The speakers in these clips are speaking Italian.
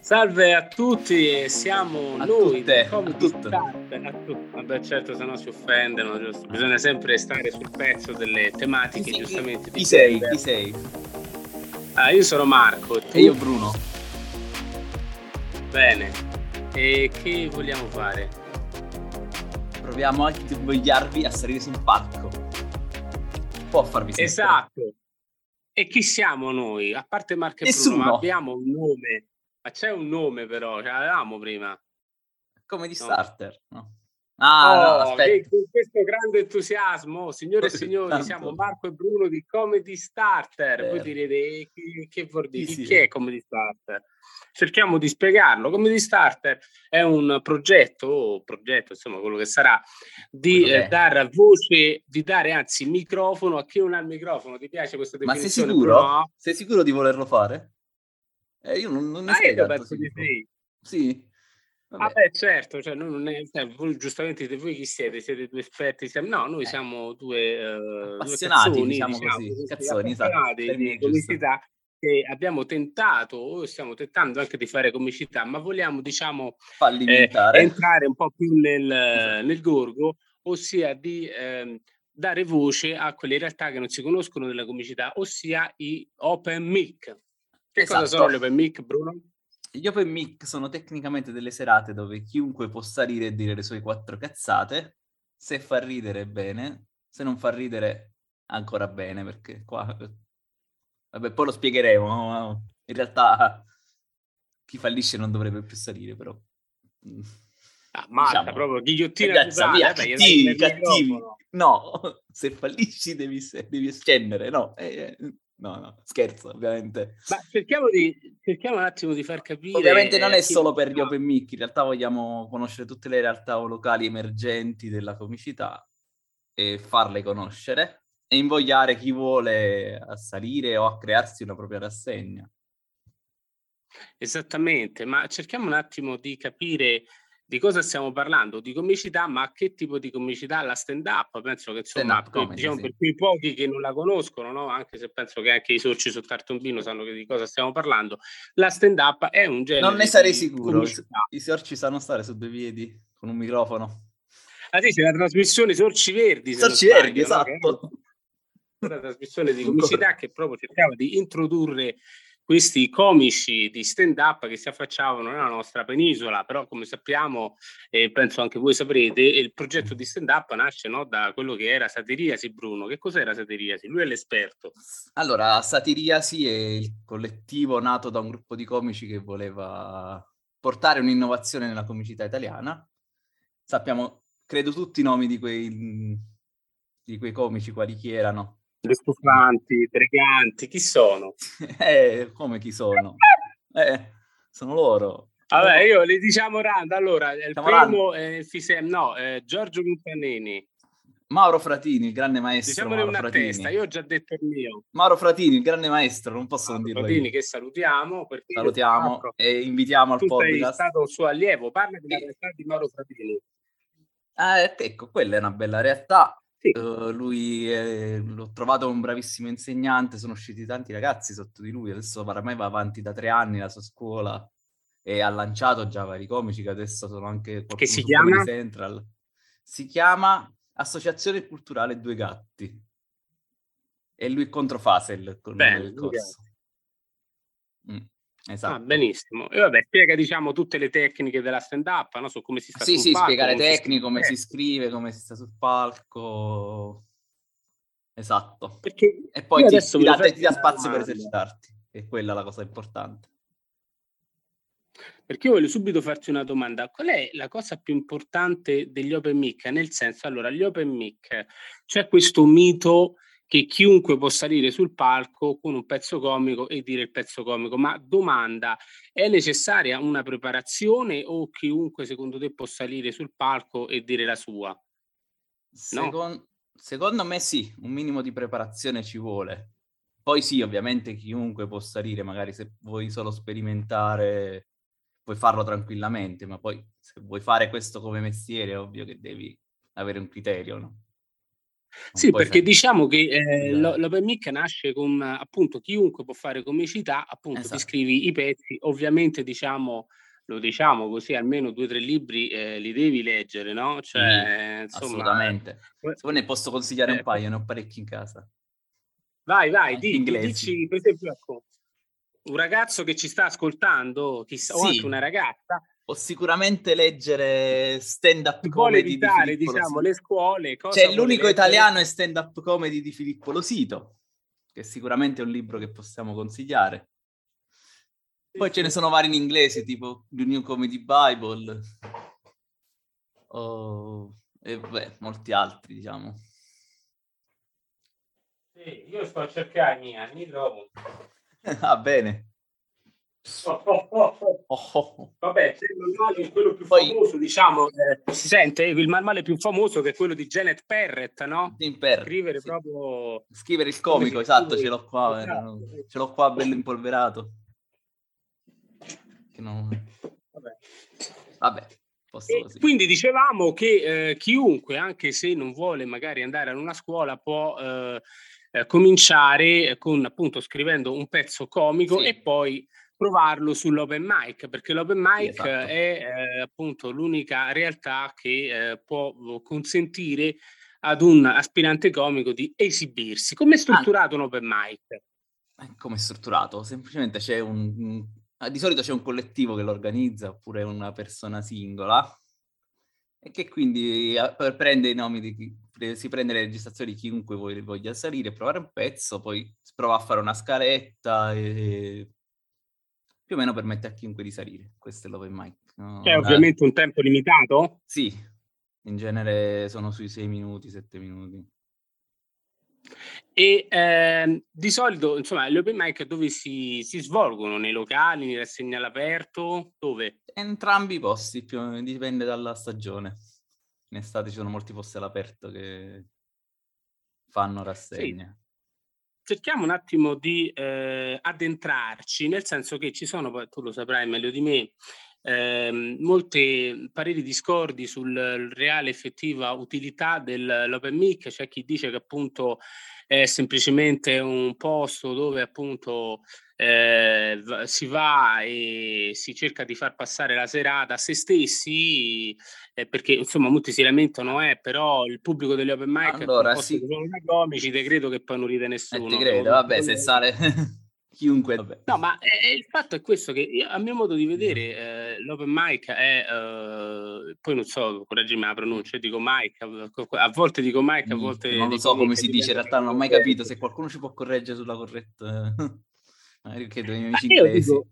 Salve a tutti, siamo A noi tutte, a tutte. A tu- Vabbè, certo, se no si offendono, giusto? Bisogna sempre stare sul pezzo delle tematiche, giustamente. Chi sei? Chi sei? Ah, io sono Marco, e? E io Bruno. Bene. E che vogliamo fare? Proviamo anche a invogliarvi a salire su un palco. Può farvi sentire. Esatto. E chi siamo noi? A parte Marco e Nessuno. Bruno, ma abbiamo un nome. Ma c'è un nome però, ce l'avevamo prima. Come di No. starter. No. Ah, no, Oh, aspetta. che- con questo grande entusiasmo, signore e signori, Tanto. siamo Marco e Bruno di Comedy Starter. Voi direte "Eh, che, che vuol dire? Chi, sì. è Comedy Starter? Cerchiamo di spiegarlo. Comedy Starter è un progetto, o progetto, insomma, quello che sarà, di che eh, è. dare voce, di dare anzi microfono a chi non ha il microfono. Ti piace questa Ma sei definizione? sicuro? Bruno? Sei sicuro di volerlo fare? Eh, io non, non ne Ah, sei io tanto penso di sì. Sì. Vabbè. Vabbè, certo, cioè, non è, cioè, voi giustamente dite, voi chi siete? Siete due esperti? Siamo- No, noi Eh. siamo due, eh, due Appassionati, cazzoni, diciamo così, così, cazzoni, esatto, appassionati termine di comicità che abbiamo tentato o stiamo tentando anche di fare comicità, ma vogliamo, diciamo, eh, entrare un po' più nel, Esatto. nel gorgo, ossia di ehm, dare voce a quelle realtà che non si conoscono della comicità, ossia i open mic. Che cosa Esatto. sono gli open mic, Bruno? Gli open mic sono tecnicamente delle serate dove chiunque può salire e dire le sue quattro cazzate. Se fa ridere, bene. Se non fa ridere, ancora bene, perché qua... Vabbè, poi lo spiegheremo. In realtà chi fallisce non dovrebbe più salire, però. Mm. Ah, Marta, Diciamo. proprio ghigliottina Ragazza, via, cattivi, cattivi. No, se fallisci devi, devi scendere, no. eh, eh, no, no, scherzo, ovviamente. Ma cerchiamo, di, cerchiamo un attimo di far capire. Ovviamente non eh, è chi- solo per gli open mic, in realtà vogliamo conoscere tutte le realtà locali emergenti della comicità e farle conoscere e invogliare chi vuole a salire o a crearsi una propria rassegna. Esattamente, ma cerchiamo un attimo di capire di cosa stiamo parlando, di comicità, ma che tipo di comicità? La stand-up, penso che insomma, per- comedy, diciamo sì. per quei pochi che non la conoscono, no? anche se penso che anche i sorci sul cartombino sanno che di cosa stiamo parlando, la stand-up è un genere Non ne sarei sicuro, comicità. i sorci sanno stare su due piedi con un microfono. Ah sì, c'è la trasmissione Sorci Verdi, Sorci verdi, sbaglio, no? Che è esatto. una trasmissione di comicità che proprio cercava di introdurre questi comici di stand-up che si affacciavano nella nostra penisola, però come sappiamo, e penso anche voi saprete, il progetto di stand-up nasce no, da quello che era Satiriasi Bruno. Che cos'era Satiriasi? Lui è l'esperto. Allora, Satiriasi è il collettivo nato da un gruppo di comici che voleva portare un'innovazione nella comicità italiana. Sappiamo, credo, tutti i nomi di quei, di quei comici, quali chi erano. Le stufanti, preganti, chi sono? Eh, come chi sono? Eh, sono loro. Vabbè, io le diciamo rand. Allora, il Diciamo primo è Fisem, no, eh, Giorgio Montanini. Mauro Fratini, il grande maestro. Diciamone Mauro una Fratini. testa, io ho già detto il mio. Mauro Fratini, il grande maestro, non posso non dirlo Fratini io. che salutiamo. Salutiamo l'altro, e invitiamo al podcast. stato suo allievo, parla della realtà di Mauro Fratini. Ah, ecco, quella è una bella realtà. Sì. Eh, lui è- l'ho trovato un bravissimo insegnante, sono usciti tanti ragazzi sotto di lui, adesso ormai va avanti da tre anni la sua scuola e ha lanciato già vari comici che adesso sono anche qualcuno si chiama? Central. Si chiama Associazione Culturale Due Gatti e lui è contro Fasel con il del Due corso. Mm, esatto. Ah, benissimo. E vabbè, spiega diciamo tutte le tecniche della stand-up, no? su come si sta Sì, sul sì, palco, spiegare come si tecniche, come si scrive. scrive, come si sta sul palco. Esatto. Perché E poi ti, ti dà, ti dà spazio per esercitarti, è quella la cosa importante. Perché io voglio subito farti una domanda. Qual è la cosa più importante degli open mic? Nel senso, allora, gli open mic, c'è questo mito che chiunque può salire sul palco con un pezzo comico e dire il pezzo comico, ma domanda, è necessaria una preparazione o chiunque secondo te può salire sul palco e dire la sua? Secon- secondo me sì, un minimo di preparazione ci vuole. Poi sì, ovviamente chiunque può salire, magari se vuoi solo sperimentare puoi farlo tranquillamente, ma poi se vuoi fare questo come mestiere è ovvio che devi avere un criterio, no? Sì, perché fare... diciamo che eh, l'open mic nasce con appunto chiunque può fare comicità, appunto esatto. ti scrivi i pezzi, ovviamente diciamo lo diciamo così, almeno due o tre libri eh, li devi leggere, no? Cioè, sì, insomma, assolutamente. Se poi ne posso consigliare eh, un paio, ne ho parecchi in casa. Vai, vai, di, dici per esempio ecco, un ragazzo che ci sta ascoltando, chissà, sì. o anche una ragazza, o sicuramente leggere stand up comedy evitare, di diciamo, le scuole. Cioè, l'unico leggere? italiano è stand up comedy di Filippo Losito, che sicuramente è un libro che possiamo consigliare. Poi ce ne sono vari in inglese, tipo The New Comedy Bible, oh, e beh, molti altri, diciamo. Sì, io sto a cercare i miei trovo. ah, bene. Oh, oh, oh, Vabbè, c'è il manuale, quello più Poi, famoso, diciamo, eh, si sente il manuale più famoso che è quello di Janet Perret, no? Perret, Scrivere sì. proprio... Scrivere il comico, esatto, ce l'ho qua, esatto. ce l'ho qua bello impolverato. Che non... Vabbè. Vabbè. Quindi dicevamo che eh, chiunque, anche se non vuole magari andare ad una scuola, può eh, eh, cominciare con appunto scrivendo un pezzo comico sì. e poi provarlo sull'open mic, perché l'open mic esatto. è eh, appunto l'unica realtà che eh, può consentire ad un aspirante comico di esibirsi. Come è strutturato ah. un open mic? Eh, come è strutturato? Semplicemente c'è un... Di solito c'è un collettivo che lo organizza, oppure una persona singola, e che quindi prende i nomi di chi, si prende le registrazioni di chiunque voglia salire, provare un pezzo, poi prova a fare una scaletta e più o meno permette a chiunque di salire. Questo è l'open mic. No? C'è ovviamente un tempo limitato? Sì, in genere sono sui 6 minuti, 7 minuti. E eh, di solito, insomma, gli open mic dove si, si svolgono? Nei locali, nei rassegni all'aperto? Dove? Entrambi i posti, più, dipende dalla stagione. In estate ci sono molti posti all'aperto che fanno rassegne. Sì cerchiamo un attimo di eh, addentrarci, nel senso che ci sono, tu lo saprai meglio di me, eh, molti pareri discordi sul reale effettiva utilità dell'open mic, c'è chi dice che appunto è semplicemente un posto dove appunto eh, si va e si cerca di far passare la serata a se stessi, eh, perché insomma molti si lamentano, eh, però il pubblico degli open mic allora, sì. sono comici, te credo che poi non ride nessuno. Eh, ti credo, vabbè, se sale chiunque. Vabbè. No, ma eh, il fatto è questo che io, a mio modo di vedere eh, l'open mic è, eh, poi non so, correggimi la pronuncia, dico mic, a volte dico mic, a volte... Non lo so come si dice, in realtà non ho mai capito, se qualcuno ci può correggere sulla corretta... Magari chiedo ai miei amici inglesi. Dico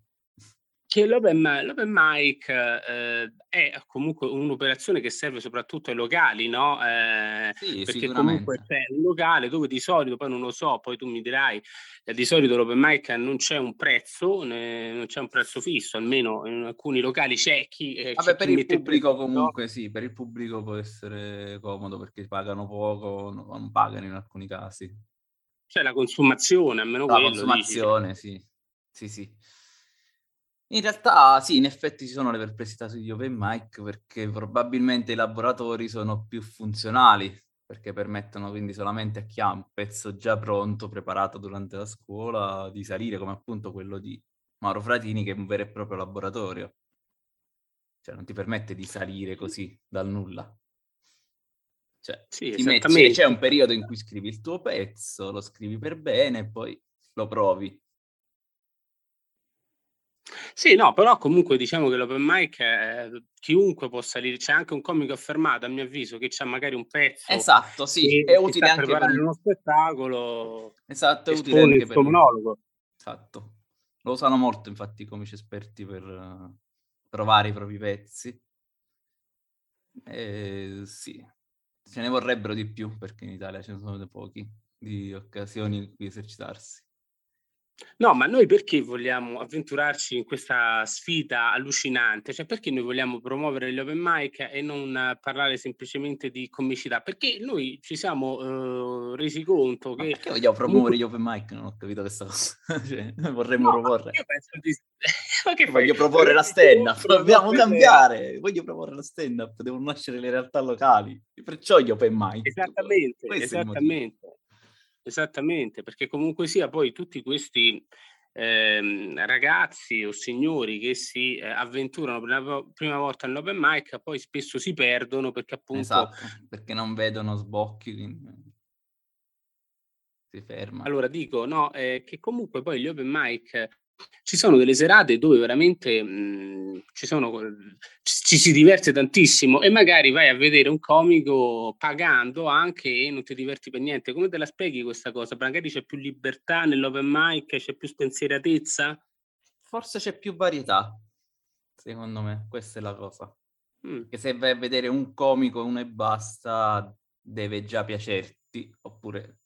che l'open, l'open mic eh, è comunque un'operazione che serve soprattutto ai locali, no? Eh, sì, perché comunque c'è un locale dove di solito, poi non lo so, poi tu mi dirai, eh, di solito l'open mic non c'è un prezzo, né, non c'è un prezzo fisso, almeno in alcuni locali c'è chi... Eh, Vabbè, c'è per chi il pubblico comunque no? sì, per il pubblico può essere comodo perché pagano poco, non pagano in alcuni casi. C'è la consumazione, almeno la quello. La consumazione, dici. sì. Sì, sì. In realtà sì, in effetti ci sono le perplessità sugli open mic perché probabilmente i laboratori sono più funzionali, perché permettono quindi solamente a chi ha un pezzo già pronto, preparato durante la scuola, di salire, come appunto quello di Mauro Fratini, che è un vero e proprio laboratorio. Cioè non ti permette di salire così dal nulla. Cioè, sì, metti, c'è un periodo in cui scrivi il tuo pezzo, lo scrivi per bene e poi lo provi. Sì, no, però comunque diciamo che l'open mic è, chiunque può salire, c'è anche un comico affermato a mio avviso che c'ha magari un pezzo Esatto, sì, è utile anche per uno spettacolo. Esatto, è utile anche per monologo. Esatto. Lo usano molto infatti i comici esperti per uh, provare i propri pezzi. E, sì, ce ne vorrebbero di più perché in Italia ce ne sono pochi di occasioni in cui esercitarsi. No, ma noi perché vogliamo avventurarci in questa sfida allucinante? Cioè, perché noi vogliamo promuovere gli open mic e non parlare semplicemente di comicità? Perché noi ci siamo uh, resi conto che... Ma perché vogliamo promuovere gli open mic? Non ho capito questa cosa. cioè, vorremmo no, proporre. Io penso di... voglio proporre la stand-up, dobbiamo cambiare. Voglio proporre la stand-up, devono nascere le realtà locali. Perciò gli open mic. Esattamente, esattamente. Esattamente, perché comunque sia poi tutti questi ehm, ragazzi o signori che si eh, avventurano per la prima volta nell'open mic poi spesso si perdono perché appunto... Esatto, perché non vedono sbocchi, quindi si ferma. Allora dico, no, eh, che comunque poi gli open mic ci sono delle serate dove veramente mh, ci, sono, ci, ci, si diverte tantissimo e magari vai a vedere un comico pagando anche e non ti diverti per niente. Come te la spieghi questa cosa? Magari c'è più libertà nell'open mic, c'è più spensieratezza? Forse c'è più varietà, secondo me, questa è la cosa. Mm. Che se vai a vedere un comico uno e basta, deve già piacerti, oppure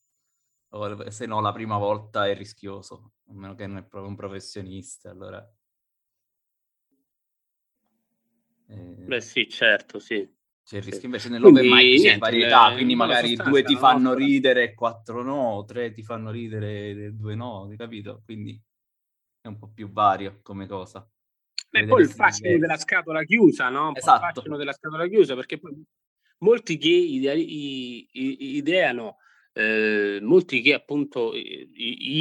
se no la prima volta è rischioso a meno che non è proprio un professionista, allora... Eh... Beh sì, certo, sì. C'è il rischio invece nell'open mic c'è varietà, quindi magari due ti fanno nostra... ridere, quattro no, tre ti fanno ridere, due no, capito? Quindi è un po' più vario come cosa. Beh, poi il fascino della scatola chiusa, no? Esatto. Il fascino della scatola chiusa, perché poi molti che ideano eh, molti che appunto i,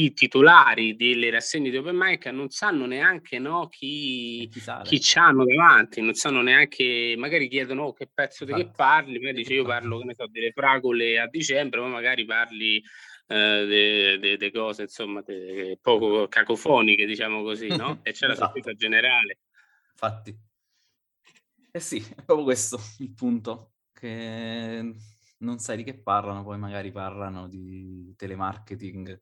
i, titolari delle rassegne di Open Mic non sanno neanche no, chi, chi, chi hanno davanti, non sanno neanche, magari chiedono oh, che pezzo di che parli, poi dice io parlo che ne so, delle fragole a dicembre, ma magari parli eh, delle cose insomma de, poco cacofoniche, diciamo così, no? E c'è la esatto. sorpresa generale. Infatti. Eh sì, è proprio questo il punto, che non sai di che parlano, poi magari parlano di telemarketing,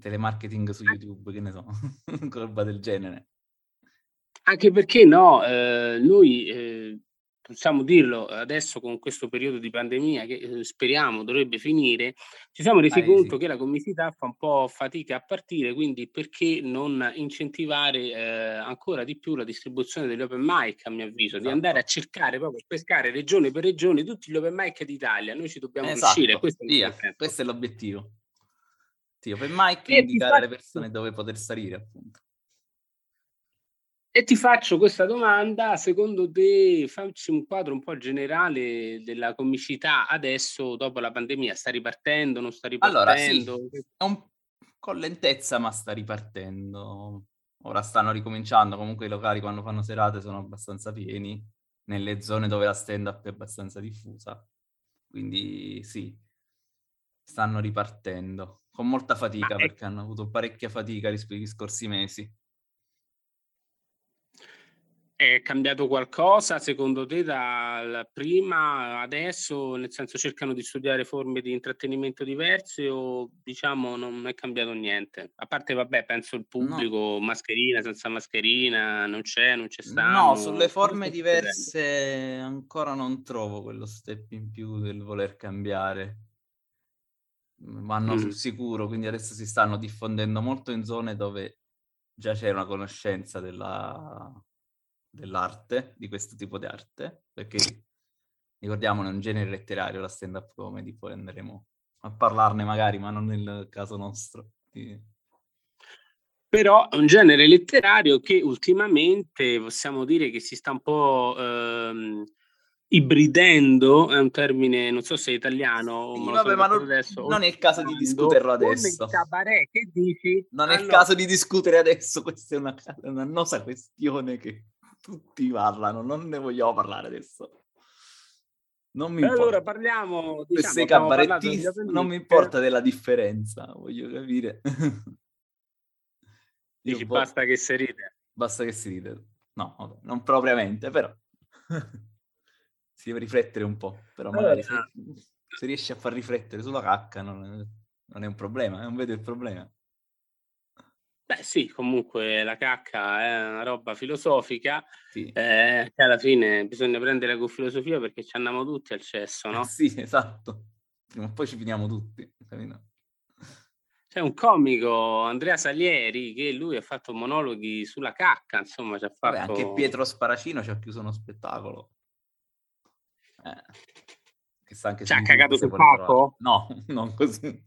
telemarketing su YouTube, che ne so, roba del genere. Anche perché no, eh, noi eh, possiamo dirlo adesso con questo periodo di pandemia che eh, speriamo dovrebbe finire, ci siamo resi ah, conto sì. che la comicità fa un po' fatica a partire, quindi perché non incentivare eh, ancora di più la distribuzione degli open mic, a mio avviso, esatto. di andare a cercare proprio, pescare regione per regione tutti gli open mic d'Italia, noi ci dobbiamo esatto. riuscire, questo è, Via, questo è l'obiettivo. Sì, open mic e indicare alle persone dove poter salire, appunto. E ti faccio questa domanda, secondo te, facci un quadro un po' generale della comicità adesso, dopo la pandemia, sta ripartendo, non sta ripartendo? Allora, sì, un... con lentezza, ma sta ripartendo. Ora stanno ricominciando, comunque i locali quando fanno serate sono abbastanza pieni, nelle zone dove la stand-up è abbastanza diffusa. Quindi sì, stanno ripartendo, con molta fatica, ma perché è... hanno avuto parecchia fatica agli scorsi mesi. È cambiato qualcosa secondo te dal prima adesso? Nel senso cercano di studiare forme di intrattenimento diverse o diciamo non è cambiato niente? A parte vabbè, penso il pubblico, no. mascherina, senza mascherina, non c'è, non c'è stato. No, sulle forme diverse ancora non trovo quello step in più del voler cambiare. Vanno mm. sul sicuro, quindi adesso si stanno diffondendo molto in zone dove già c'è una conoscenza della dell'arte, di questo tipo di arte, perché ricordiamo è un genere letterario la stand-up comedy, poi andremo a parlarne magari, ma non nel caso nostro. Però è un genere letterario che ultimamente possiamo dire che si sta un po' ehm, ibridendo, è un termine, non so se è italiano. Sì, vabbè, ma non, adesso, non, è il caso di discuterlo adesso. Cabaret, che dici? Non è allora... il caso di discutere adesso, questa è una, una annosa questione che tutti parlano, non ne vogliamo parlare adesso. Non mi importa. Allora parliamo di diciamo, cabarettista, non mi importa della differenza, voglio capire. Dici vo- basta che si ride. Basta che si ride. No, vabbè, non propriamente, però si deve riflettere un po', però magari allora, se, se riesci a far riflettere sulla cacca non è, non è un problema, non vedo il problema. Beh sì, comunque la cacca è una roba filosofica, sì. eh, che alla fine bisogna prendere con filosofia perché ci andiamo tutti al cesso, no? sì, esatto. Prima o poi ci finiamo tutti. C'è un comico, Andrea Salieri, che lui ha fatto monologhi sulla cacca, insomma, ci ha fatto... Vabbè, anche Pietro Sparacino ci ha chiuso uno spettacolo. Eh. Che sta anche ci ha cagato sul palco? No, non così.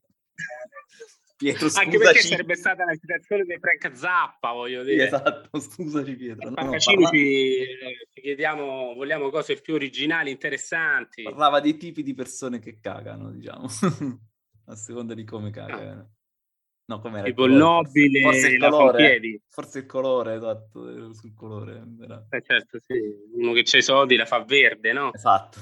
Pietro, scusaci. Anche perché sarebbe stata la citazione dei Frank Zappa, voglio dire. Esatto, scusaci Pietro. No, no, ci, ci, chiediamo, vogliamo cose più originali, interessanti. Parlava dei tipi di persone che cagano, diciamo, a seconda di come cagano. No, come Tipo il nobile, forse il colore, forse il colore, esatto, sul colore. Eh certo, sì. Uno che c'ha i soldi la fa verde, no? Esatto.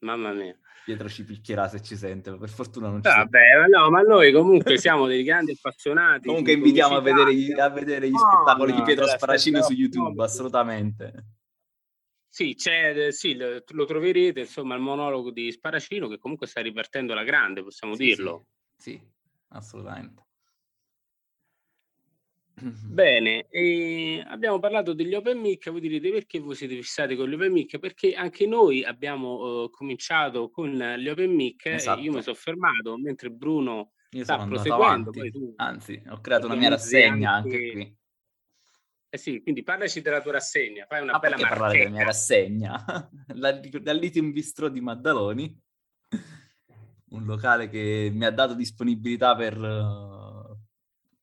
Mamma mia. Pietro ci picchierà se ci sente, per fortuna non ci Vabbè, sente. no, ma noi comunque siamo dei grandi appassionati. comunque invitiamo a vedere, gli, a vedere, gli no, spettacoli no, di Pietro Sparacino su YouTube, assolutamente. Sì, c'è, sì, lo troverete, insomma, il monologo di Sparacino che comunque sta ripartendo la grande, possiamo sì, dirlo. Sì, sì, assolutamente. Bene, e abbiamo parlato degli open mic, voi direte perché voi siete fissati con gli open mic? Perché anche noi abbiamo uh, cominciato con gli open mic esatto. io mi sono fermato mentre Bruno io sta proseguendo. Tu, Anzi, ho creato una mia rassegna anche, anche qui. Eh sì, quindi parlaci della tua rassegna, fai una ah, bella marchetta. parlare della mia rassegna? Dal Lithium Bistro di Maddaloni, un locale che mi ha dato disponibilità per... Uh,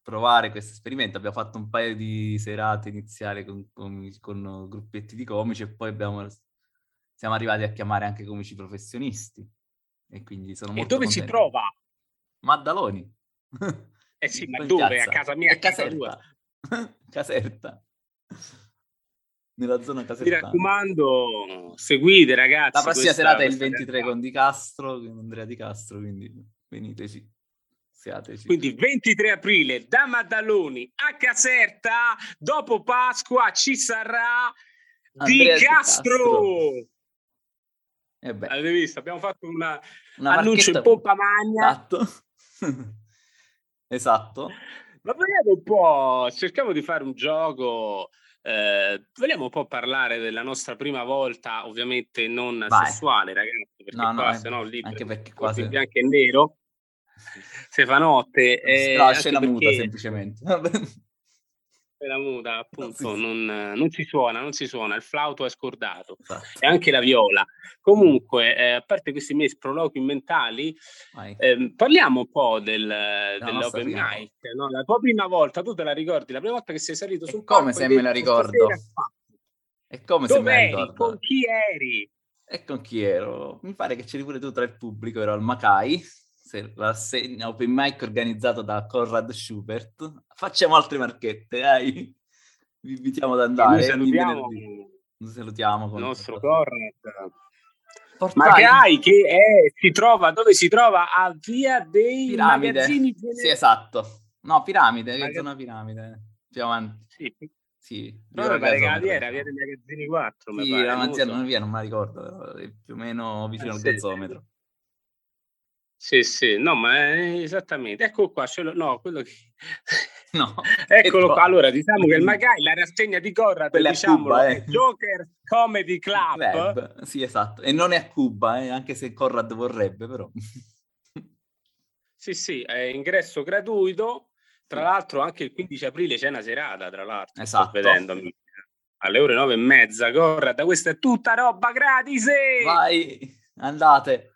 provare questo esperimento. Abbiamo fatto un paio di serate iniziali con, con, con gruppetti di comici e poi abbiamo, siamo arrivati a chiamare anche comici professionisti. E quindi sono molto E dove contento. si trova? Maddaloni. Eh sì, ma dove? A casa mia? A casa tua? Caserta. Nella zona Caserta. Mi raccomando, seguite ragazzi. La prossima serata è il 23 con Di Castro, con Andrea Di Castro, quindi veniteci. Iniziateci. Quindi 23 aprile da Maddaloni a Caserta, dopo Pasqua ci sarà Andrea Di Castro. Eh Avete visto? Abbiamo fatto una, annuncio in pompa magna. Esatto. esatto. Ma vogliamo un po', cerchiamo di fare un gioco, eh, vogliamo un po' parlare della nostra prima volta, ovviamente non Vai. sessuale, ragazzi, perché no, qua, no, se no lì anche perché qua se... bianco e nero se fa notte. Eh, no, scena muta semplicemente. Scena muta, appunto, non, non, si suona, non si suona, il flauto è scordato esatto. e anche la viola. Comunque, eh, a parte questi miei sproloqui mentali, eh, parliamo un po' del, dell'open mic. No? La tua prima volta, tu te la ricordi? La prima volta che sei salito sul palco? Come se me la ricordo? È come se me la ricordo? Con chi eri? E con chi ero? Mi pare che c'eri pure tu tra il pubblico, ero al Macai rassegna open mic organizzato da Conrad Schubert. Facciamo altre marchette, dai. Vi invitiamo ad andare. Noi salutiamo, Noi salutiamo il nostro Conrad. Portale. Magari che è, si trova dove si trova a via dei piramide. magazzini Sì, esatto. No, piramide, Mag- una piramide. Più avanti. Sì. Sì, no, mi pare che la via era via dei magazzini 4. Sì, era una zia, non via, non me la ricordo, più o meno vicino eh, al sì, gazzometro. Sì, sì, no, ma è esattamente. Ecco qua, ce l'ho, no, quello che... No, Eccolo qua, allora diciamo che il Magai, la rassegna di Corrad, diciamo, Cuba, eh. Joker Comedy Club. Club. Sì, esatto, e non è a Cuba, eh, anche se Corrad vorrebbe, però. Sì, sì, è ingresso gratuito, tra l'altro anche il 15 aprile c'è una serata, tra l'altro, esatto. sto vedendo alle ore nove e mezza, Corrad, questa è tutta roba gratis! Vai, andate!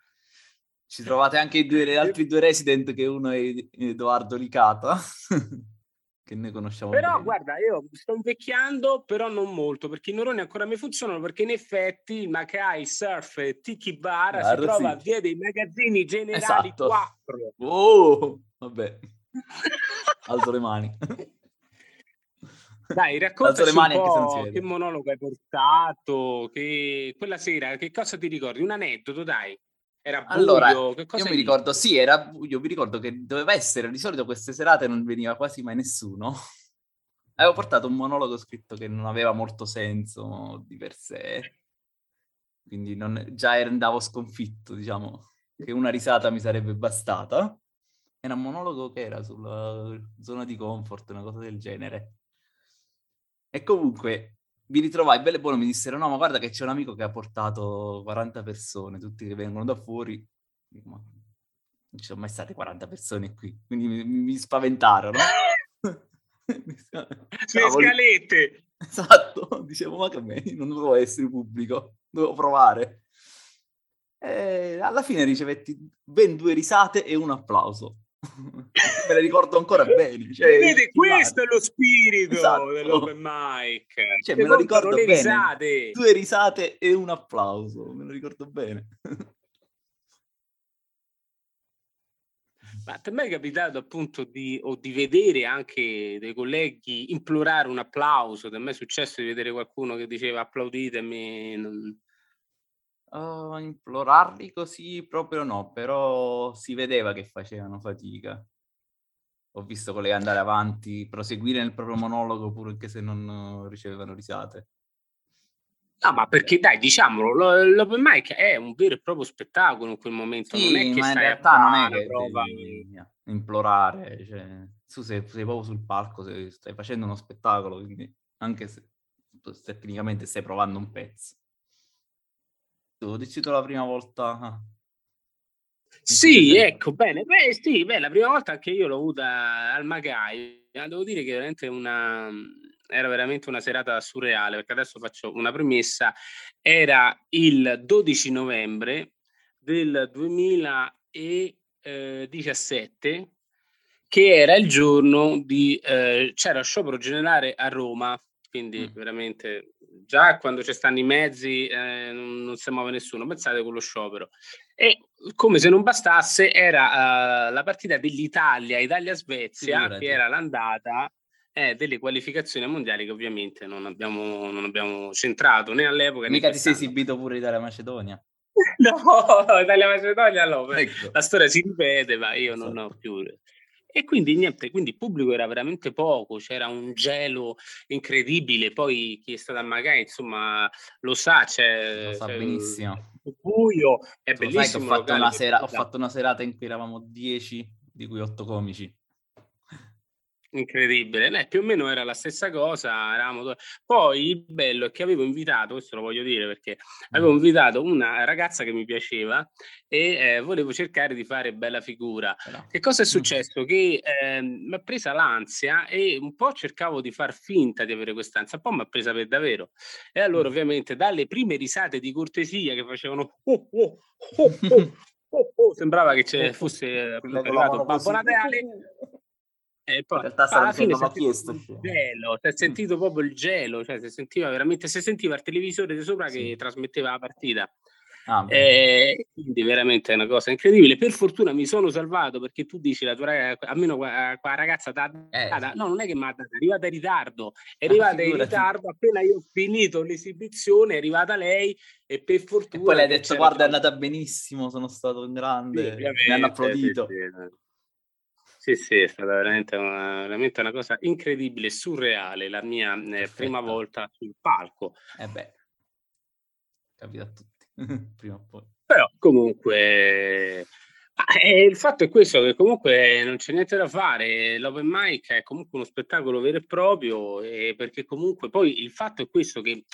Ci trovate anche i due, altri due resident, che uno è Edoardo Licata, che noi conosciamo Però bene. guarda, io sto invecchiando, però non molto, perché i neuroni ancora mi funzionano, perché in effetti il Macai Surf e Tiki Bar Guarda, si trova sì. via dei magazzini generali esatto. 4. Oh, vabbè. Alzo le mani. Dai, raccontaci un po' che monologo hai portato, che quella sera, che cosa ti ricordi? Un aneddoto, dai. Era buio? Allora, io mi ricordo, sì, era buio, mi ricordo che doveva essere, di solito queste serate non veniva quasi mai nessuno. Avevo portato un monologo scritto che non aveva molto senso di per sé, quindi non, già andavo sconfitto, diciamo, che una risata mi sarebbe bastata. Era un monologo che era sulla zona di comfort, una cosa del genere. E comunque mi ritrovai bello e buono, mi dissero no ma guarda che c'è un amico che ha portato 40 persone, tutti che vengono da fuori. Non ci sono mai state 40 persone qui, quindi mi, mi spaventarono. Sulle scalette! Esatto, dicevo, ma che me, non dovevo essere pubblico, dovevo provare. E alla fine ricevetti ben due risate e un applauso. Me le ricordo ancora bene. Cioè, Vedete, questo è lo spirito esatto. dell'open mic. Cioè, me lo ricordo bene. Risate. Due risate e un applauso, me lo ricordo bene. Ma ti è mai capitato appunto di, o di vedere anche dei colleghi implorare un applauso? Ti è mai successo di vedere qualcuno che diceva applauditemi? Non... Uh, implorarli così proprio no, però si vedeva che facevano fatica. Ho visto colleghi andare avanti, proseguire nel proprio monologo pure anche se non ricevevano risate. No, ma perché dai, diciamolo, l'open mic è un vero e proprio spettacolo in quel momento, sì, non è che ma in realtà non è che prova... implorare, cioè, tu sei, sei, proprio sul palco, sei, stai facendo uno spettacolo, quindi anche se tecnicamente stai provando un pezzo. Tu dici tu la prima volta... Ah. Sì, ecco, bene, beh sì, beh, la prima volta che io l'ho avuta al Magai, devo dire che veramente una era veramente una serata surreale, perché adesso faccio una premessa, era il 12 novembre del 2017, che era il giorno di... Eh, c'era sciopero generale a Roma, quindi mm. veramente già quando ci stanno i mezzi eh, non, non, si muove nessuno, pensate con lo sciopero. E come se non bastasse era uh, la partita dell'Italia, Italia-Svezia, che era l'andata eh, delle qualificazioni mondiali che ovviamente non abbiamo, non abbiamo centrato né all'epoca Mica né ti sei esibito pure Italia Macedonia? no, Italia Macedonia no, ecco. la storia si ripete, ma io esatto. non ho più... E quindi niente, quindi il pubblico era veramente poco, c'era un gelo incredibile, poi chi è stato a Magari, insomma, lo sa, c'è, lo sa c'è benissimo. Il buio, è tu bellissimo. Ho fatto, sera, ho fatto, una serata in cui eravamo 10, di cui 8 comici. Incredibile, eh, più o meno era la stessa cosa. Eravamo... Poi il bello è che avevo invitato, questo lo voglio dire perché avevo invitato una ragazza che mi piaceva e eh, volevo cercare di fare bella figura. Però. Che cosa è successo? Che eh, mi ha presa l'ansia e un po' cercavo di far finta di avere quest'ansia, poi mi ha presa per davvero. E allora, ovviamente, dalle prime risate di cortesia che facevano oh, oh, oh, oh, oh, sembrava che fosse arrivato Babbo Natale e poi, in realtà alla fine si chiesto. Il gelo, si è sentito proprio il gelo, cioè si sentiva veramente, si sentiva il televisore di sopra sì. che trasmetteva la partita. Ah, eh, quindi veramente è una cosa incredibile. Per fortuna mi sono salvato perché tu dici la tua ragazza, almeno qua, qua ragazza da, eh. no, non è che mi ha dato, è arrivata in ritardo, è arrivata in ritardo appena io ho finito l'esibizione, è arrivata lei e per fortuna... E poi le hai detto guarda è andata benissimo, sono stato in grande, sì, mi hanno applaudito. Sì, sì, sì, sì, è stata veramente una, veramente una cosa incredibile, surreale, la mia eh, prima volta sul palco. Eh beh, capita a tutti, prima o poi. Però comunque eh, il fatto è questo, che comunque non c'è niente da fare, l'open mic è comunque uno spettacolo vero e proprio, eh, perché comunque poi il fatto è questo che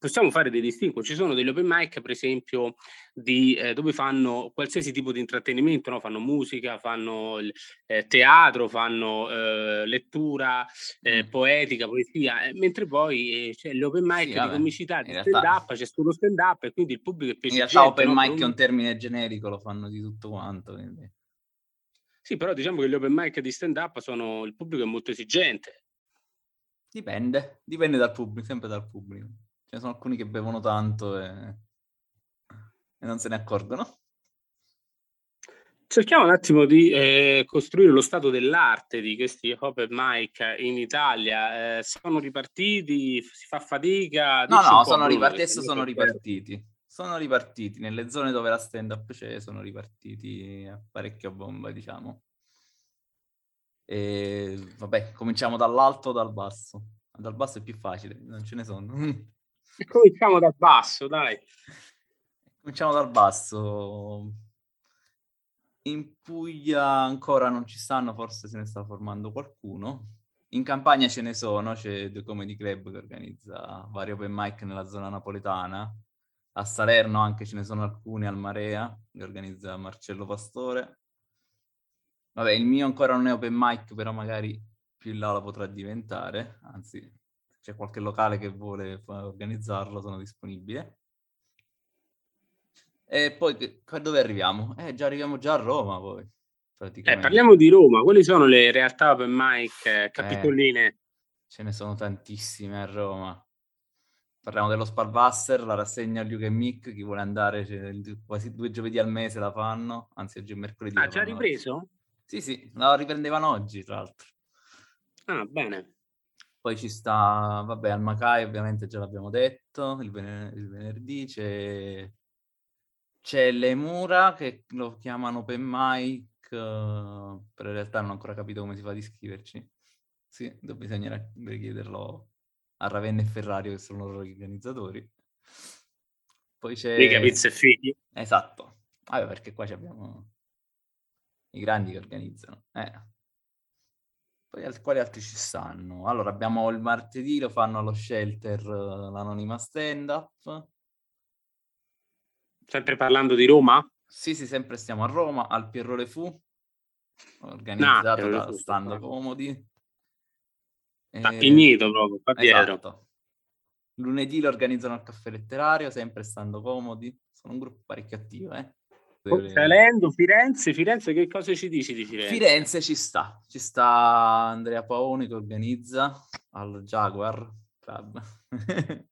possiamo fare dei distinguo. Ci sono degli open mic, per esempio, di, eh, dove fanno qualsiasi tipo di intrattenimento, no? fanno musica, fanno eh, teatro, fanno eh, lettura eh, mm. poetica, poesia, eh, mentre poi eh, c'è l'open mic sì, di vabbè, comicità, di stand up, c'è solo stand up e quindi il pubblico è più In realtà open no? mic è un termine generico, lo fanno di tutto quanto. Quindi. Sì, però diciamo che gli open mic di stand up sono, il pubblico è molto esigente. Dipende, dipende dal pubblico, sempre dal pubblico. Ce ne sono alcuni che bevono tanto e, e non se ne accorgono. Cerchiamo un attimo di eh, costruire lo stato dell'arte di questi open mic in Italia. Eh, sono ripartiti? Si fa fatica? No, no, sono ripartiti. Adesso sono ripartiti. Sono ripartiti. Nelle zone dove la stand-up c'è sono ripartiti a parecchia bomba, diciamo. E vabbè, cominciamo dall'alto o dal basso? Dal basso è più facile, non ce ne sono. Cominciamo dal basso, dai. Cominciamo dal basso. In Puglia ancora non ci stanno, forse se ne sta formando qualcuno. In campagna ce ne sono, c'è The Comedy Club che organizza vari open mic nella zona napoletana. A Salerno anche ce ne sono alcuni, al Marea, che organizza Marcello Pastore. Vabbè, il mio ancora non è open mic, però magari più in là lo potrà diventare. Anzi, c'è qualche locale che vuole organizzarlo, sono disponibile. E poi dove arriviamo? Eh, già arriviamo già a Roma poi. Eh, parliamo di Roma, quali sono le realtà open mic eh, capitoline? Eh, ce ne sono tantissime a Roma. Parliamo dello Spalvasser, la rassegna Luke e Mick, chi vuole andare, quasi due giovedì al mese la fanno, anzi oggi è mercoledì. Ah, già ripreso? Oggi. Sì, sì, la riprendevano oggi, tra l'altro. Ah, bene. Poi ci sta, vabbè, al Macai ovviamente già l'abbiamo detto, il, vener- il venerdì c'è, c'è Lemura che lo chiamano open mic, uh, però in realtà non ho ancora capito come si fa ad iscriverci. Sì, bisognerà richiederlo a Ravenna e Ferrari che sono loro gli organizzatori. Poi c'è... Mica pizza e figli. Esatto. Vabbè, perché qua abbiamo i grandi che organizzano. Eh. Poi quali altri ci stanno? Allora, abbiamo il martedì, lo fanno allo Shelter, l'anonima stand-up. Sempre parlando di Roma? Sì, sì, sempre stiamo a Roma, al Pierrole Fu, organizzato no, da Stand Comodi. Sta finito proprio, qua dietro. Esatto. Lunedì lo organizzano al caffè letterario, sempre stando comodi. Sono un gruppo parecchio attivo, eh. Salendo, Firenze, Firenze, che cosa ci dici di Firenze? Firenze ci sta, ci sta Andrea Paoni che organizza al Jaguar Club.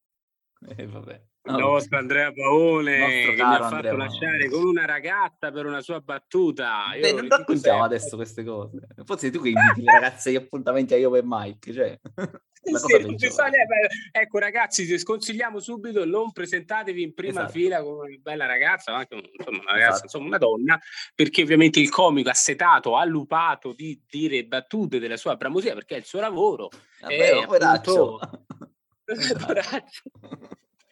e vabbè. Il nostro Andrea Paone che mi ha fatto Andrea lasciare Paone. con una ragazza per una sua battuta. Beh, non raccontiamo adesso queste cose. Forse tu che inviti le ragazze agli appuntamenti a io per Mike, cioè... Sì, sale, ecco ragazzi, ti sconsigliamo subito, non presentatevi in prima esatto. fila con una bella ragazza, anche insomma, una ragazza, esatto. insomma una donna, perché ovviamente il comico assetato, allupato di dire battute della sua bramosia, perché è il suo lavoro. Vabbè, è appunto...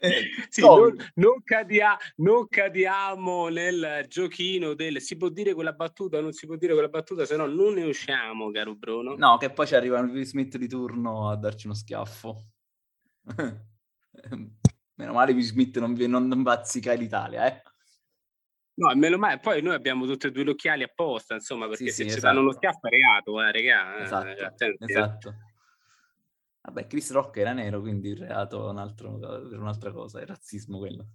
sì, non, non, cadia, non, cadiamo nel giochino del si può dire quella battuta o non si può dire quella battuta, se no non ne usciamo, caro Bruno. No, che poi ci arriva il Smith di turno a darci uno schiaffo. meno male Will Smith non, non bazzica l'Italia, eh. No, meno male, poi noi abbiamo tutti e due gli occhiali apposta, insomma, perché sì, se sì, ci esatto. danno uno schiaffo è reato, eh, regà. Esatto, eh, esatto. Vabbè, Chris Rock era nero, quindi il reato un altro, per un'altra cosa, è razzismo quello.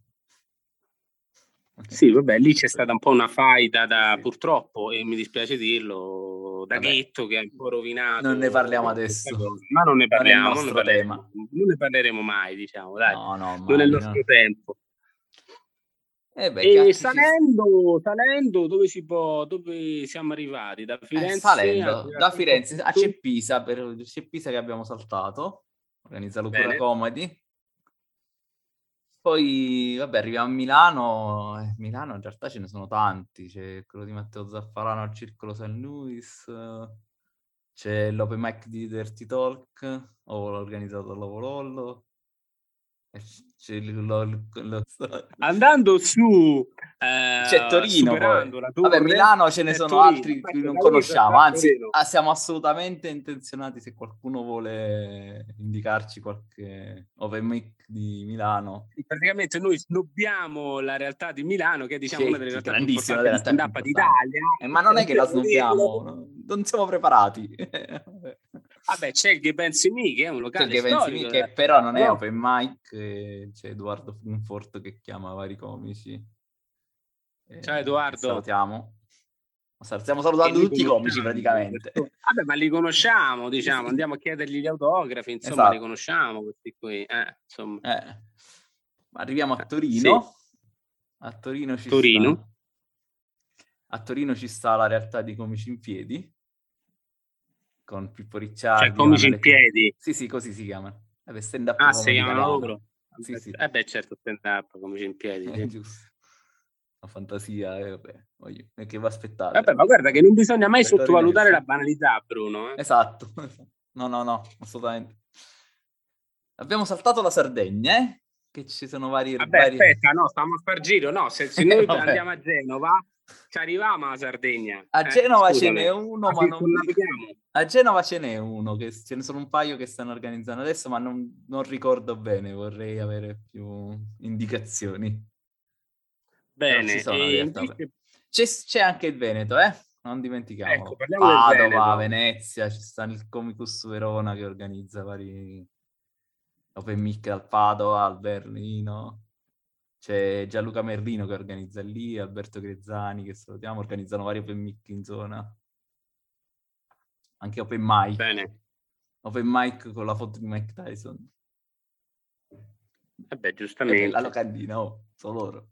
Sì, vabbè, lì c'è stata un po' una faida da, sì. purtroppo, e mi dispiace dirlo, da vabbè. ghetto che ha un po' rovinato. Non ne parliamo adesso. Ma non ne parliamo, non, non, ne parleremo, non ne parleremo mai, diciamo, dai. No, no, non è il nostro no. tempo. Eh beh, e salendo, si... salendo, dove, si può, dove siamo arrivati? Da eh, Firenze, eh, salendo, da Firenze a Cepisa, per Cepisa che abbiamo saltato, organizza Locura Comedy. Poi, vabbè, arriviamo a Milano. Eh, Milano in realtà ce ne sono tanti. C'è quello di Matteo Zaffarano al Circolo San Luis. C'è l'Open Mic di Dirty Talk, o organizzato da Lovolollo. Lo, lo, Andando su eh, c'è Torino Vabbè, Milano ce ne sono Torino. altri che non conosciamo anzi ah, siamo assolutamente intenzionati se qualcuno vuole indicarci qualche open mic di Milano. Praticamente noi snobbiamo la realtà di Milano che è diciamo una delle realtà più importanti d'Italia. Eh, ma non è che la snobbiamo non siamo preparati Vabbè, c'è il Che Pensi Mi, che è un locale c'è storico. che eh. però non è no. open mic, c'è Edoardo Funfort che chiama vari comici. Ciao Edoardo. Salutiamo. Stiamo salutando tutti i comici praticamente. Vabbè, ma li conosciamo, diciamo, andiamo a chiedergli gli autografi, insomma, esatto. li conosciamo questi qui. Eh, insomma. Eh. Arriviamo a Torino. Sì. A Torino ci Torino. sta... A Torino ci sta la realtà di Comici in Piedi con Pippo Ricciardi. Cioè, comici in piedi. Sì, sì, così si chiama. Eh, stand up ah, si chiamano loro? Sì, sì. Eh beh, certo, stand up, comici in piedi. È giusto. La fantasia, eh, vabbè, voglio, che va aspettato. Vabbè, ma guarda che non bisogna mai sottovalutare la banalità, Bruno. Eh? Esatto. No, no, no, assolutamente. Abbiamo saltato la Sardegna, eh? Che ci sono vari... Vabbè, vari... aspetta, no, stiamo a far giro, no, se, se noi andiamo a Genova ci arriviamo alla Sardegna. A eh, Genova eh, ce n'è uno, ma, ma non... A Genova ce n'è uno, che ce ne sono un paio che stanno organizzando adesso, ma non, non ricordo bene, vorrei avere più indicazioni. Bene, invece... c'è, c'è, anche il Veneto, eh? non dimentichiamo. Ecco, Padova. Venezia, ci sta il Comicus Verona che organizza vari open mic al Padova, al Berlino. C'è Gianluca Merlino che organizza lì, Alberto Grezzani che salutiamo, organizzano vari open mic in zona. Anche open mic. Bene. Open mic con la foto di Mike Tyson. Vabbè, Eh, giustamente. La locandina, oh, sono loro.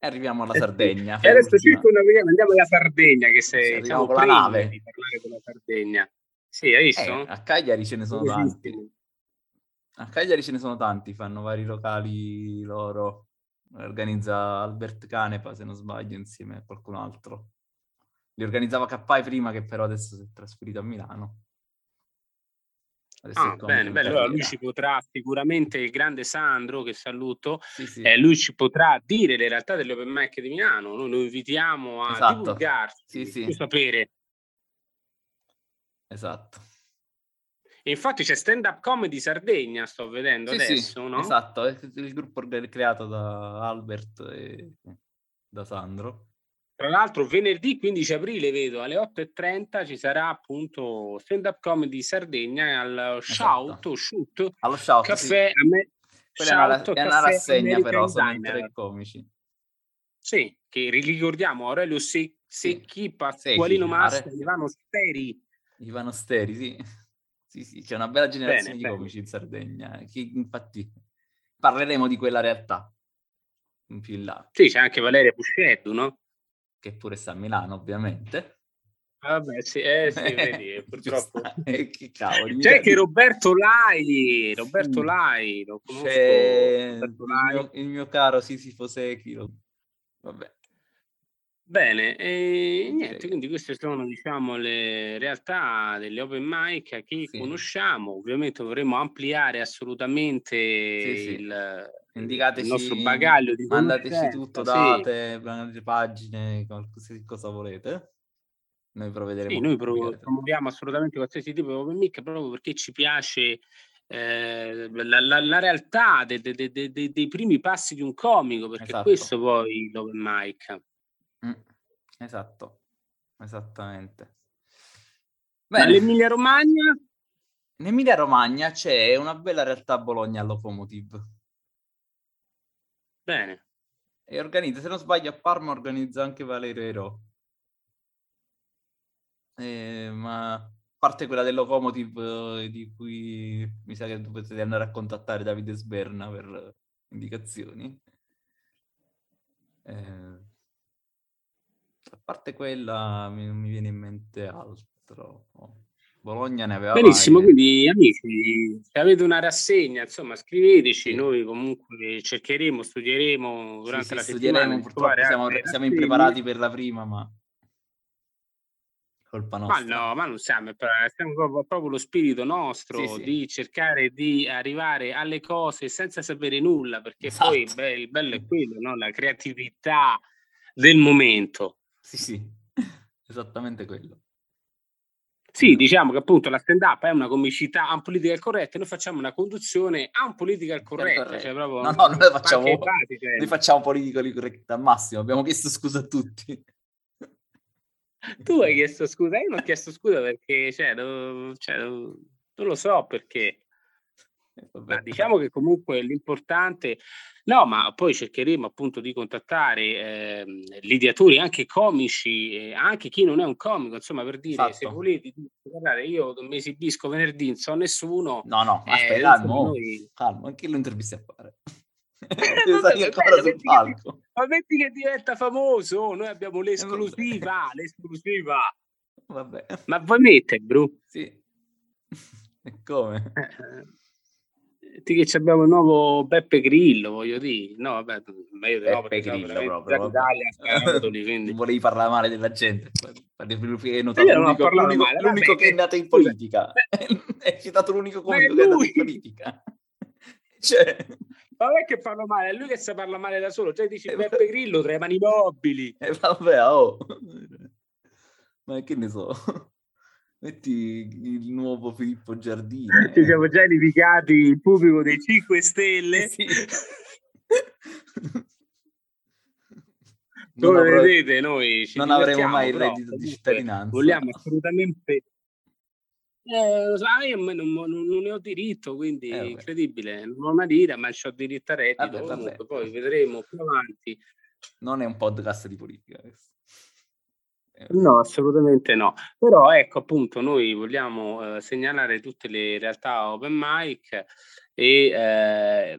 E arriviamo alla Sardegna. E adesso fai fortuna. circunnavigiamo, andiamo alla Sardegna, che sei arriviamo siamo con la nave. di parlare della Sardegna. Sì, hai visto? Eh, a Cagliari ce ne sono tanti. A Cagliari ce ne sono tanti, fanno vari locali loro. Organizza Albert Canepa, se non sbaglio, insieme a qualcun altro. Li organizzava Cappai prima, che però adesso si è trasferito a Milano. Adesso Ah, bene, bene. Allora lui ci potrà sicuramente, il grande Sandro, che saluto, Sì, sì. eh, lui ci potrà dire le realtà delle open mic di Milano. Noi lo invitiamo a Esatto. divulgarci, Sì, sì. sapere. Esatto. Infatti c'è Stand Up Comedy Sardegna, sto vedendo Sì, sì, adesso, no? esatto, è il gruppo creato da Albert e da Sandro. Tra l'altro venerdì 15 aprile, vedo, alle 8.30 ci sarà appunto Stand Up Comedy Sardegna al Shout, o Shoot, Allo shout, sì. caffè, a me, Quella è una, Shout, è una rassegna American però, sono tre comici. Sì, che ricordiamo Aurelio Se- Secchi, Pasqualino Massa, Ivano Steri. Ivano Steri, sì. Sì, sì, c'è una bella generazione Bene, di bene. comici in Sardegna. Che infatti parleremo di quella realtà un più in là, Sì, c'è anche Valeria Pusceddu, no? che pure sta a Milano, ovviamente. Vabbè, sì, eh, sì, vedi, purtroppo. Giusto. Eh, che cavoli. C'è di- Roberto Lai, Roberto Sì. Lai, lo conosco. Roberto il Lai. mio, il mio caro Sisifo Secchi. Vabbè. Bene, e niente, quindi queste sono diciamo le realtà delle open mic che Sì. conosciamo. Ovviamente dovremo ampliare assolutamente Sì, sì. il, il nostro bagaglio di mandateci tutto, date, pagine, qualsiasi cosa volete. Noi provvederemo. Sì, noi a pro- pubblicare. promuoviamo assolutamente qualsiasi tipo di open mic proprio perché ci piace eh, la, la- la realtà de- de- de- dei primi passi di un comico, perché Esatto. questo poi l'open mic. Esatto, esattamente. L'Emilia Romagna? in Emilia Romagna c'è una bella realtà Bologna Locomotive Bene. e organizza, se non sbaglio, a Parma organizza anche Valerio Ero. Eh, ma a parte quella del Locomotive eh, di cui mi sa che dovete andare a contattare Davide Sberna per indicazioni. Eh, a parte quella mi- non mi viene in mente altro. Bologna ne aveva Benissimo, varie. quindi amici, se avete una rassegna, insomma, scriveteci, Sì. noi comunque cercheremo, studieremo Sì, durante sì, la studieremo, settimana. purtroppo siamo, siamo impreparati per la prima, ma colpa Ma nostra. no, ma non siamo, siamo proprio, proprio lo spirito nostro Sì, sì. di cercare di arrivare alle cose senza sapere nulla, perché poi Esatto. beh, il bello è quello, no? La creatività del momento. Sì, sì, esattamente quello. Sì, diciamo che appunto la stand-up è una comicità un political correct, noi facciamo una conduzione a un political correct, correct. cioè proprio No, no, noi facciamo- basi, cioè. Noi facciamo politically correct al massimo, abbiamo chiesto scusa a tutti. Tu hai chiesto scusa, io non ho chiesto scusa perché, cioè, non, cioè, non- lo so perché. Eh, diciamo che comunque l'importante, no, ma poi cercheremo appunto di contattare ehm, gli ideatori, anche comici, eh, anche chi non è un comico, insomma, per dire se Esatto. volete, guardate, io mi esibisco venerdì, non so nessuno. No, no, eh, aspetta, insomma, calmo, noi- calmo, anche lo intervisti a fare. Eh, salire va ancora bene, sul che- palco. Ma metti che diventa famoso, noi abbiamo Eh, l'esclusiva, l'esclusiva. Vabbè, Ma vuoi mettere, Bru? sì. E come? Ti che abbiamo il nuovo Beppe Grillo, voglio dire. No, vabbè, ma io no, Beppe Grillo proprio, quindi. Volevi parlare male della gente. Notato Io ho l'unico, parlato l'unico- male, l'unico vabbè, che è nato in politica. Hai citato l'unico è comico che è nato in politica. Cioè, Ma non è che parlo male, è lui che sa parla male da solo. Cioè dici Eh, Beppe Grillo tra le mani mobili. eh, vabbè, oh. Ma che ne so. Metti il nuovo Filippo Giardini. Ci siamo già edificati il pubblico dei 5 Stelle. Sì. Come avrò... vedete, noi non avremo mai il reddito di cittadinanza. Vogliamo assolutamente eh, lo io non, non, non, ne ho diritto, quindi eh, incredibile. Non ho una lira, ma ho diritto a reddito. Vabbè, vabbè. Poi vedremo più avanti. Non è un podcast di politica questo. No, assolutamente no. Però ecco appunto noi vogliamo eh, segnalare tutte le realtà open mic e, eh,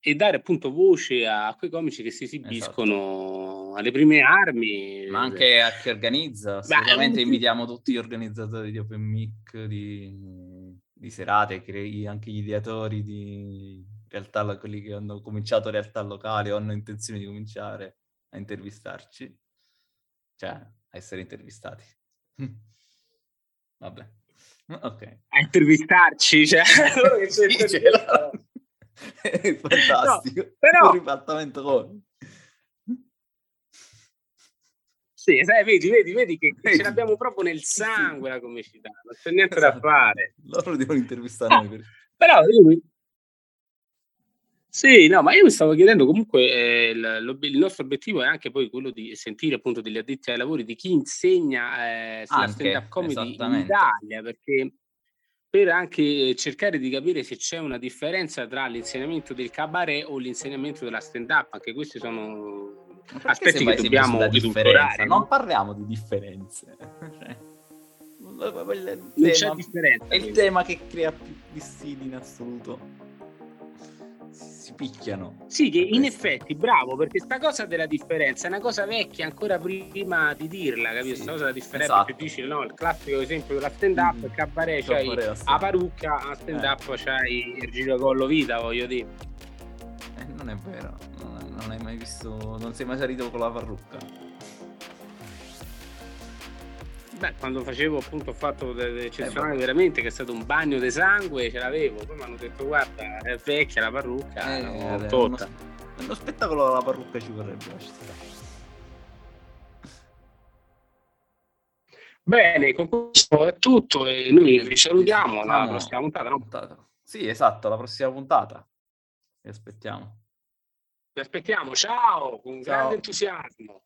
e dare appunto voce a quei comici che si esibiscono esatto. alle prime armi. Ma anche a chi organizza. Assolutamente invitiamo tutti gli organizzatori di open mic, di, di serate, anche gli ideatori di realtà, quelli che hanno cominciato realtà locali o hanno intenzione di cominciare a intervistarci. Cioè, a essere intervistati. Vabbè. Ok. A intervistarci, cioè... sì, È fantastico. No, però... Un ribaltamento con... Sì, sai, vedi, vedi, vedi che vedi. ce l'abbiamo proprio nel sangue la comicità, non c'è niente esatto. da fare. Loro devono intervistare noi. Per... Però io sì, no, ma io mi stavo chiedendo comunque, eh, il, il, nostro obiettivo è anche poi quello di sentire appunto degli addetti ai lavori, di chi insegna eh, sulla stand-up comedy in Italia, perché per anche cercare di capire se c'è una differenza tra l'insegnamento del cabaret o l'insegnamento della stand-up, anche questi sono aspetti che dobbiamo differenza. Non parliamo di differenze. Cioè, differenza. È il tema che crea più dissidi in assoluto si picchiano. Sì, che in effetti, bravo, perché sta cosa della differenza è una cosa vecchia ancora prima di dirla, capito? Sì, sta cosa della differenza esatto. che dici, no? Il classico esempio della stand up, mm. cabaret, c'hai la parrucca, a stand up eh. c'hai il giro vita, voglio dire. Eh, non è vero, non, non hai mai visto, non sei mai salito con la parrucca. Beh, quando facevo appunto ho fatto dell'eccezionale eh, veramente, che è stato un bagno di sangue, ce l'avevo. Poi mi hanno detto, guarda, è vecchia la parrucca, eh, no, vabbè, uno, uno, spettacolo la parrucca ci vorrebbe. Bene, con questo è tutto e noi vi salutiamo alla no, prossima puntata, no? puntata. Sì, esatto, la prossima puntata. Vi aspettiamo. Vi aspettiamo, ciao, con ciao. grande entusiasmo.